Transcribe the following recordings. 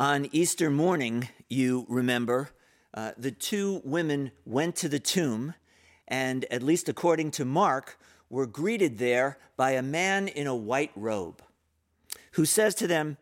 On Easter morning, you remember, uh, the two women went to the tomb, and at least according to Mark, were greeted there by a man in a white robe who says to them,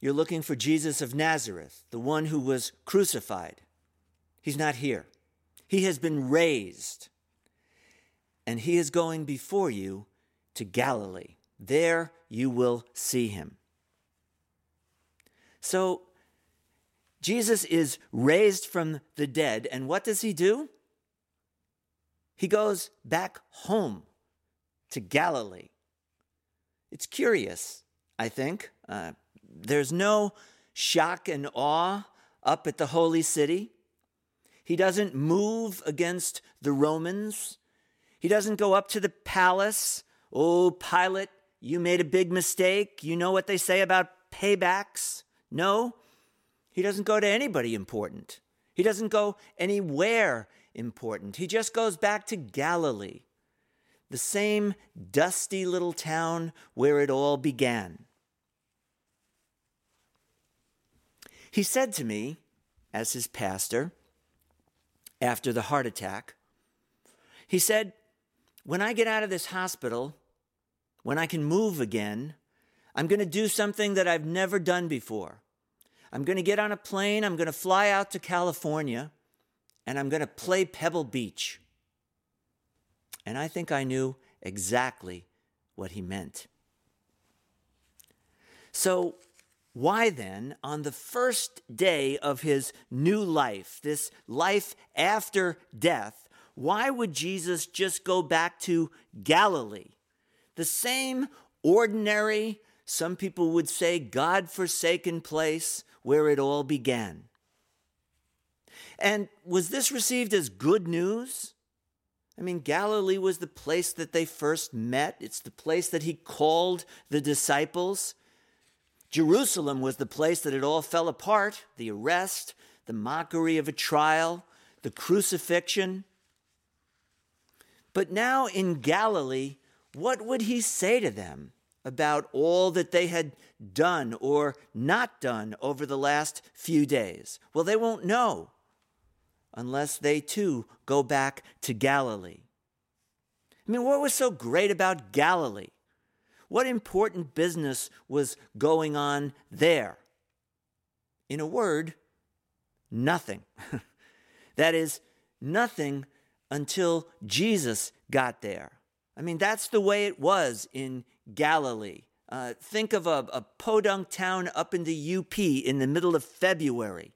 You're looking for Jesus of Nazareth, the one who was crucified. He's not here, he has been raised, and he is going before you to Galilee. There you will see him. So, Jesus is raised from the dead, and what does he do? He goes back home to Galilee. It's curious, I think. Uh, there's no shock and awe up at the holy city. He doesn't move against the Romans. He doesn't go up to the palace. Oh, Pilate, you made a big mistake. You know what they say about paybacks. No, he doesn't go to anybody important. He doesn't go anywhere important. He just goes back to Galilee, the same dusty little town where it all began. He said to me, as his pastor, after the heart attack, he said, When I get out of this hospital, when I can move again, I'm going to do something that I've never done before. I'm going to get on a plane, I'm going to fly out to California, and I'm going to play Pebble Beach. And I think I knew exactly what he meant. So, why then, on the first day of his new life, this life after death, why would Jesus just go back to Galilee? The same ordinary, some people would say God forsaken place where it all began. And was this received as good news? I mean, Galilee was the place that they first met, it's the place that he called the disciples. Jerusalem was the place that it all fell apart the arrest, the mockery of a trial, the crucifixion. But now in Galilee, what would he say to them about all that they had done or not done over the last few days? Well, they won't know unless they too go back to Galilee. I mean, what was so great about Galilee? What important business was going on there? In a word, nothing. that is, nothing until Jesus got there. I mean, that's the way it was in Galilee. Uh, think of a, a podunk town up in the UP in the middle of February.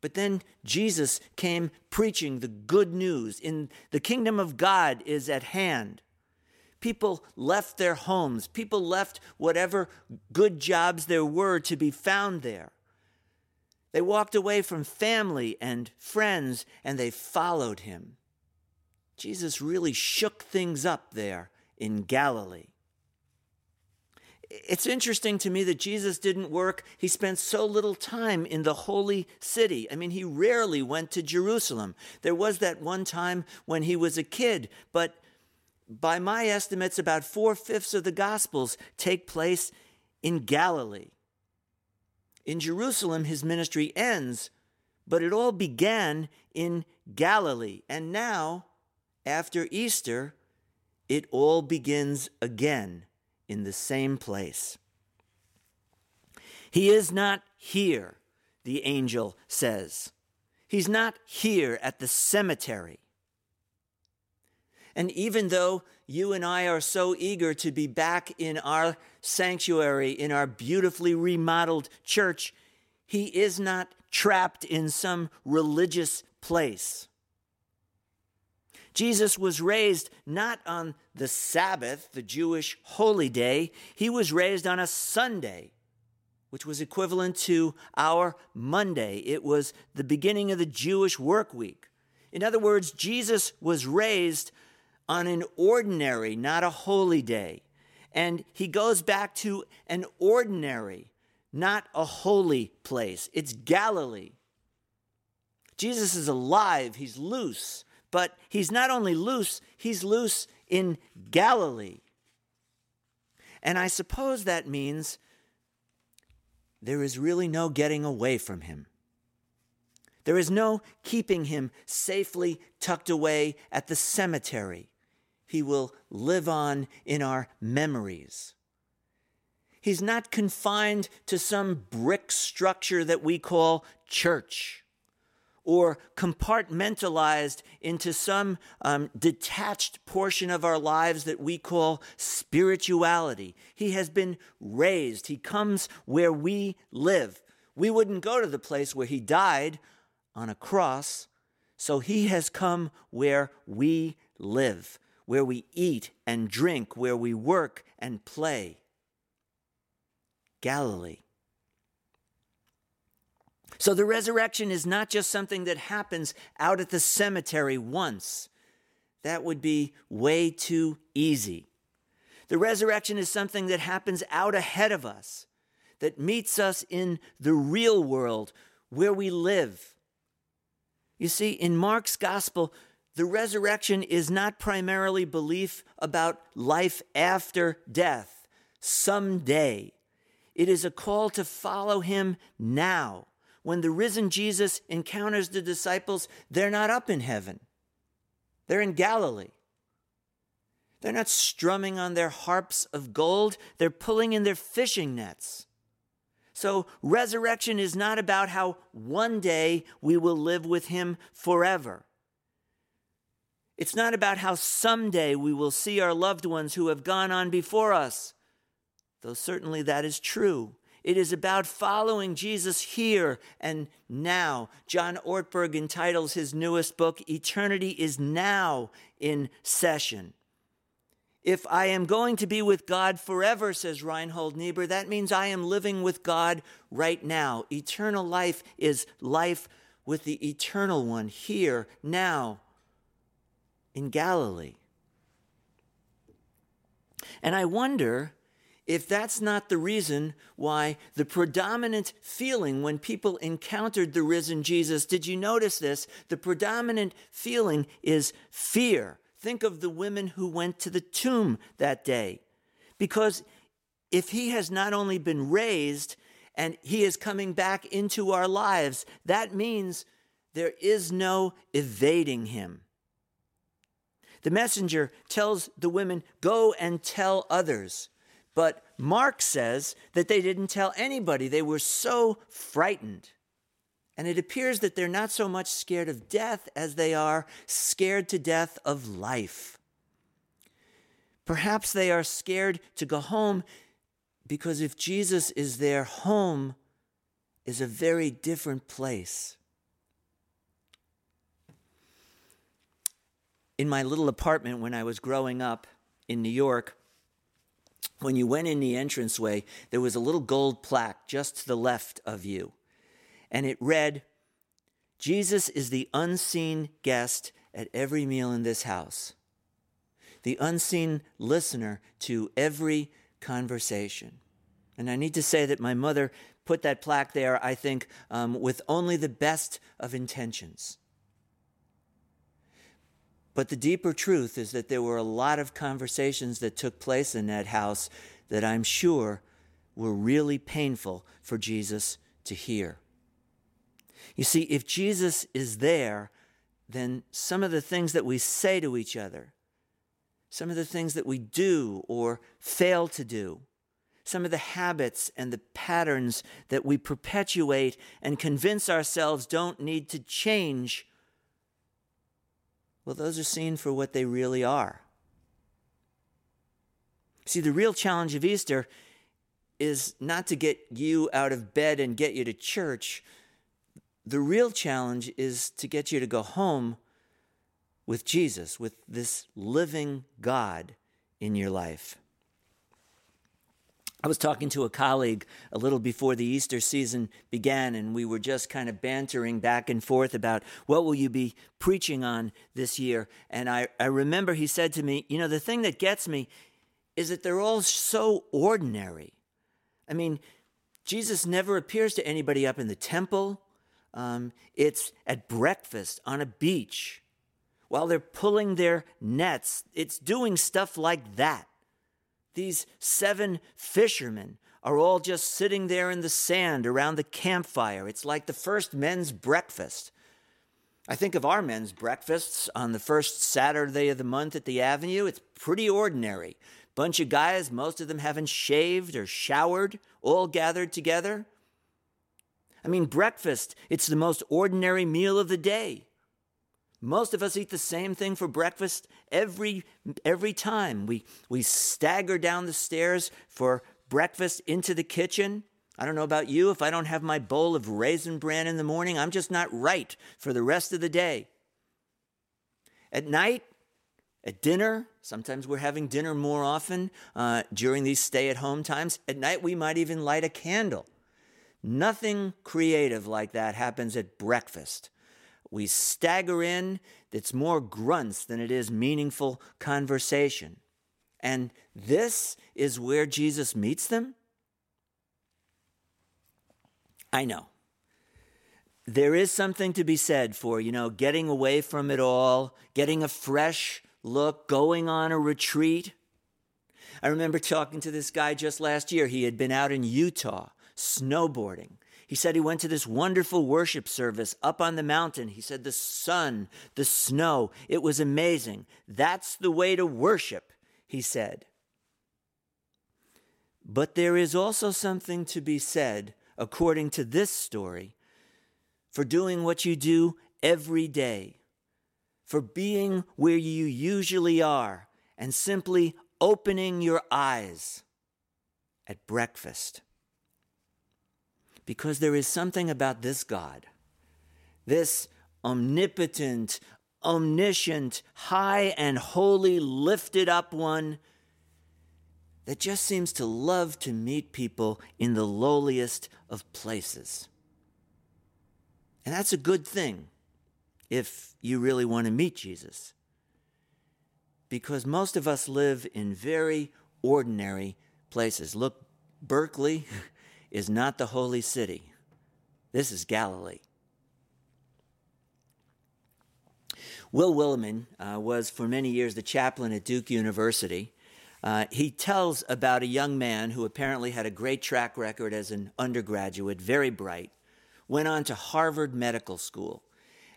But then Jesus came preaching the good news. In the kingdom of God is at hand. People left their homes. People left whatever good jobs there were to be found there. They walked away from family and friends and they followed him. Jesus really shook things up there in Galilee. It's interesting to me that Jesus didn't work. He spent so little time in the holy city. I mean, he rarely went to Jerusalem. There was that one time when he was a kid, but by my estimates, about four fifths of the Gospels take place in Galilee. In Jerusalem, his ministry ends, but it all began in Galilee. And now, after Easter, it all begins again in the same place. He is not here, the angel says. He's not here at the cemetery. And even though you and I are so eager to be back in our sanctuary, in our beautifully remodeled church, he is not trapped in some religious place. Jesus was raised not on the Sabbath, the Jewish holy day, he was raised on a Sunday, which was equivalent to our Monday. It was the beginning of the Jewish work week. In other words, Jesus was raised on an ordinary, not a holy day. And he goes back to an ordinary, not a holy place. It's Galilee. Jesus is alive, he's loose. But he's not only loose, he's loose in Galilee. And I suppose that means there is really no getting away from him. There is no keeping him safely tucked away at the cemetery. He will live on in our memories. He's not confined to some brick structure that we call church or compartmentalized into some um, detached portion of our lives that we call spirituality. He has been raised. He comes where we live. We wouldn't go to the place where he died on a cross, so he has come where we live, where we eat and drink, where we work and play. Galilee. So the resurrection is not just something that happens out at the cemetery once. That would be way too easy. The resurrection is something that happens out ahead of us, that meets us in the real world where we live. You see, in Mark's gospel, the resurrection is not primarily belief about life after death, someday. It is a call to follow him now. When the risen Jesus encounters the disciples, they're not up in heaven, they're in Galilee. They're not strumming on their harps of gold, they're pulling in their fishing nets. So, resurrection is not about how one day we will live with him forever. It's not about how someday we will see our loved ones who have gone on before us though certainly that is true. It is about following Jesus here and now. John Ortberg entitles his newest book, Eternity is Now in Session. If I am going to be with God forever, says Reinhold Niebuhr, that means I am living with God right now. Eternal life is life with the eternal one here, now, in Galilee. And I wonder if that's not the reason why the predominant feeling when people encountered the risen Jesus, did you notice this? The predominant feeling is fear. Think of the women who went to the tomb that day. Because if he has not only been raised and he is coming back into our lives, that means there is no evading him. The messenger tells the women, Go and tell others. But Mark says that they didn't tell anybody. They were so frightened. And it appears that they're not so much scared of death as they are scared to death of life. Perhaps they are scared to go home because if Jesus is there, home is a very different place. In my little apartment when I was growing up in New York, when you went in the entranceway, there was a little gold plaque just to the left of you. And it read, Jesus is the unseen guest at every meal in this house, the unseen listener to every conversation. And I need to say that my mother put that plaque there, I think, um, with only the best of intentions. But the deeper truth is that there were a lot of conversations that took place in that house that I'm sure were really painful for Jesus to hear. You see, if Jesus is there, then some of the things that we say to each other, some of the things that we do or fail to do, some of the habits and the patterns that we perpetuate and convince ourselves don't need to change well, those are seen for what they really are. See, the real challenge of Easter is not to get you out of bed and get you to church. The real challenge is to get you to go home with Jesus, with this living God in your life. I was talking to a colleague a little before the Easter season began, and we were just kind of bantering back and forth about what will you be preaching on this year. And I, I remember he said to me, You know, the thing that gets me is that they're all so ordinary. I mean, Jesus never appears to anybody up in the temple, um, it's at breakfast on a beach while they're pulling their nets. It's doing stuff like that. These seven fishermen are all just sitting there in the sand around the campfire. It's like the first men's breakfast. I think of our men's breakfasts on the first Saturday of the month at the Avenue. It's pretty ordinary. Bunch of guys, most of them haven't shaved or showered, all gathered together. I mean, breakfast, it's the most ordinary meal of the day. Most of us eat the same thing for breakfast every, every time. We, we stagger down the stairs for breakfast into the kitchen. I don't know about you. If I don't have my bowl of raisin bran in the morning, I'm just not right for the rest of the day. At night, at dinner, sometimes we're having dinner more often uh, during these stay at home times. At night, we might even light a candle. Nothing creative like that happens at breakfast. We stagger in, it's more grunts than it is meaningful conversation. And this is where Jesus meets them? I know. There is something to be said for, you know, getting away from it all, getting a fresh look, going on a retreat. I remember talking to this guy just last year. He had been out in Utah snowboarding. He said he went to this wonderful worship service up on the mountain. He said the sun, the snow, it was amazing. That's the way to worship, he said. But there is also something to be said, according to this story, for doing what you do every day, for being where you usually are, and simply opening your eyes at breakfast because there is something about this God, this omnipotent, omniscient, high and holy, lifted up one that just seems to love to meet people in the lowliest of places. And that's a good thing if you really want to meet Jesus. Because most of us live in very ordinary places. Look, Berkeley is not the holy city. This is Galilee. Will Willimon uh, was for many years the chaplain at Duke University. Uh, he tells about a young man who apparently had a great track record as an undergraduate, very bright, went on to Harvard Medical School,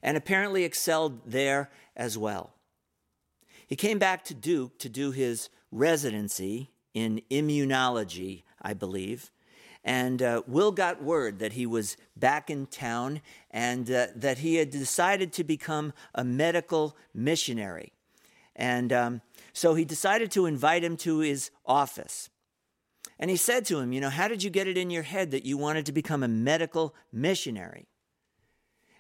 and apparently excelled there as well. He came back to Duke to do his residency in immunology, I believe, and uh, Will got word that he was back in town and uh, that he had decided to become a medical missionary. And um, so he decided to invite him to his office. And he said to him, You know, how did you get it in your head that you wanted to become a medical missionary?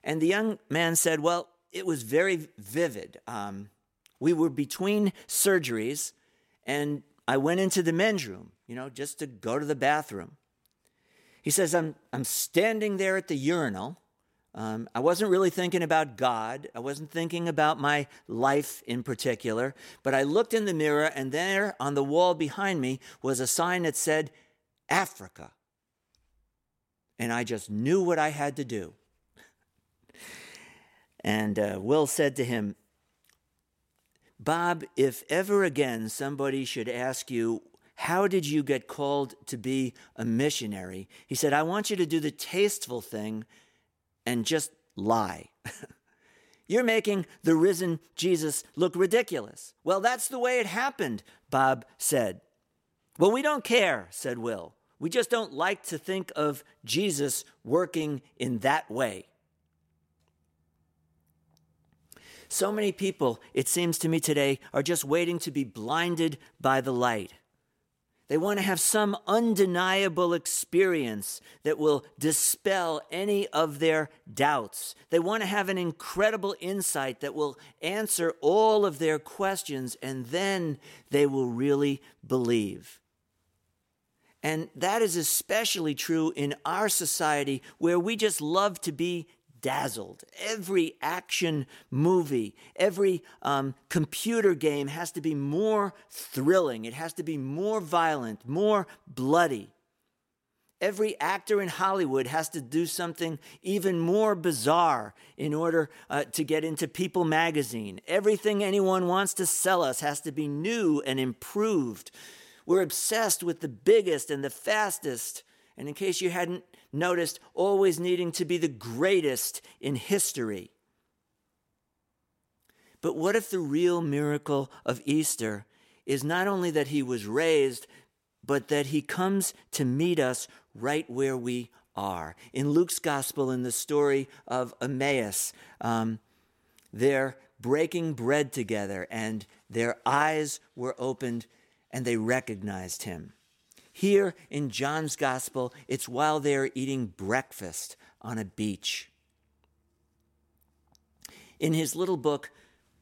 And the young man said, Well, it was very vivid. Um, we were between surgeries, and I went into the men's room, you know, just to go to the bathroom. He says, I'm, I'm standing there at the urinal. Um, I wasn't really thinking about God. I wasn't thinking about my life in particular. But I looked in the mirror, and there on the wall behind me was a sign that said, Africa. And I just knew what I had to do. And uh, Will said to him, Bob, if ever again somebody should ask you how did you get called to be a missionary? He said, I want you to do the tasteful thing and just lie. You're making the risen Jesus look ridiculous. Well, that's the way it happened, Bob said. Well, we don't care, said Will. We just don't like to think of Jesus working in that way. So many people, it seems to me today, are just waiting to be blinded by the light. They want to have some undeniable experience that will dispel any of their doubts. They want to have an incredible insight that will answer all of their questions, and then they will really believe. And that is especially true in our society where we just love to be dazzled. Every action movie, every um, computer game has to be more thrilling. It has to be more violent, more bloody. Every actor in Hollywood has to do something even more bizarre in order uh, to get into People magazine. Everything anyone wants to sell us has to be new and improved. We're obsessed with the biggest and the fastest, and in case you hadn't noticed, always needing to be the greatest in history. But what if the real miracle of Easter is not only that he was raised, but that he comes to meet us right where we are? In Luke's gospel, in the story of Emmaus, um, they're breaking bread together, and their eyes were opened and they recognized him. Here in John's gospel, it's while they're eating breakfast on a beach. In his little book,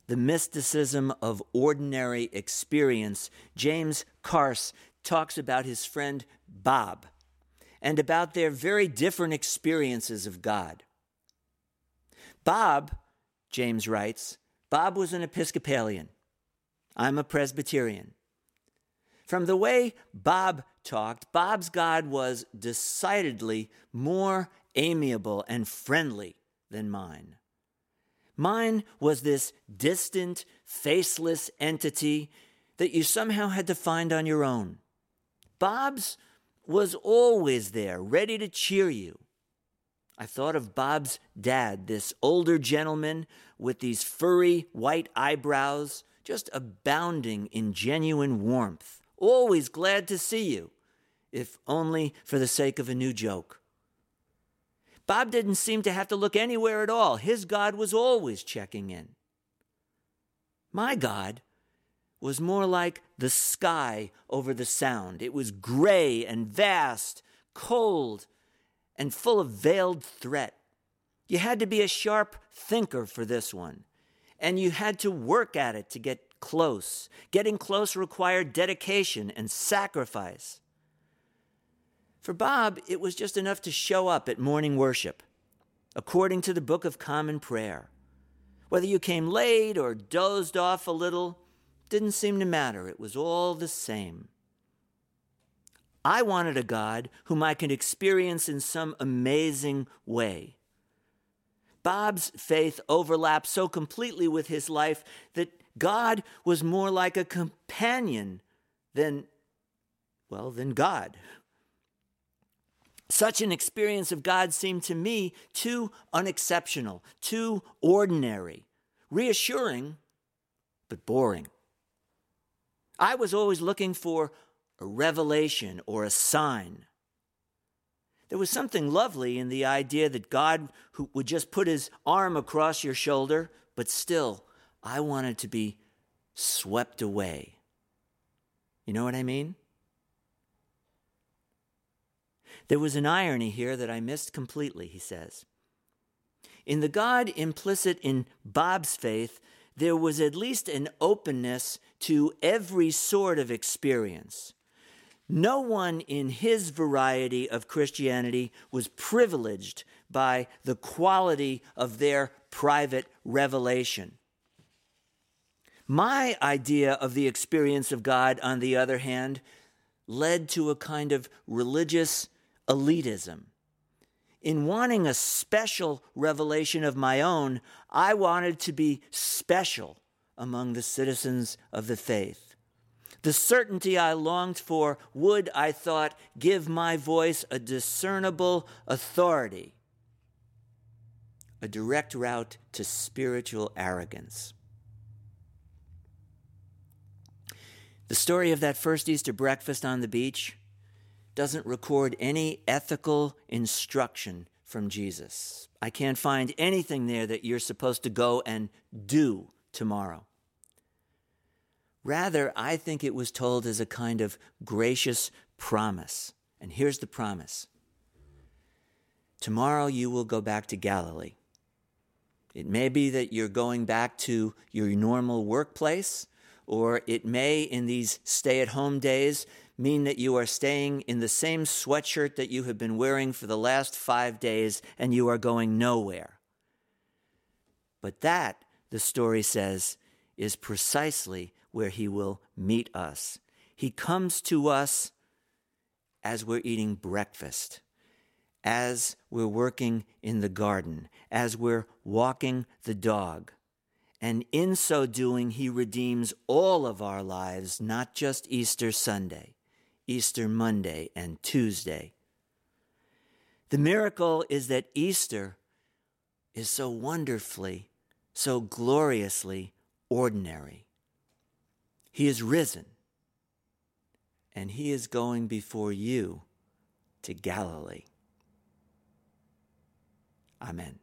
The Mysticism of Ordinary Experience, James Carse talks about his friend Bob and about their very different experiences of God. Bob, James writes, Bob was an Episcopalian. I'm a Presbyterian. From the way Bob talked, Bob's God was decidedly more amiable and friendly than mine. Mine was this distant, faceless entity that you somehow had to find on your own. Bob's was always there, ready to cheer you. I thought of Bob's dad, this older gentleman with these furry white eyebrows, just abounding in genuine warmth, always glad to see you, if only for the sake of a new joke. Bob didn't seem to have to look anywhere at all. His God was always checking in. My God was more like the sky over the sound. It was gray and vast, cold, and full of veiled threat. You had to be a sharp thinker for this one, and you had to work at it to get close. Getting close required dedication and sacrifice. For Bob, it was just enough to show up at morning worship, according to the Book of Common Prayer. Whether you came late or dozed off a little didn't seem to matter, it was all the same. I wanted a God whom I could experience in some amazing way. Bob's faith overlapped so completely with his life that God was more like a companion than, well, than God. Such an experience of God seemed to me too unexceptional, too ordinary, reassuring, but boring. I was always looking for a revelation or a sign. There was something lovely in the idea that God would just put his arm across your shoulder, but still, I wanted to be swept away. You know what I mean? There was an irony here that I missed completely, he says. In the God implicit in Bob's faith, there was at least an openness to every sort of experience. No one in his variety of Christianity was privileged by the quality of their private revelation. My idea of the experience of God, on the other hand, led to a kind of religious elitism. In wanting a special revelation of my own, I wanted to be special among the citizens of the faith. The certainty I longed for would, I thought, give my voice a discernible authority, a direct route to spiritual arrogance. The story of that first Easter breakfast on the beach doesn't record any ethical instruction from Jesus. I can't find anything there that you're supposed to go and do tomorrow. Rather, I think it was told as a kind of gracious promise. And here's the promise Tomorrow you will go back to Galilee. It may be that you're going back to your normal workplace, or it may, in these stay at home days, mean that you are staying in the same sweatshirt that you have been wearing for the last five days and you are going nowhere. But that, the story says, is precisely where he will meet us. He comes to us as we're eating breakfast, as we're working in the garden, as we're walking the dog. And in so doing, he redeems all of our lives, not just Easter Sunday, Easter Monday, and Tuesday. The miracle is that Easter is so wonderfully, so gloriously ordinary. He is risen, and he is going before you to Galilee. Amen.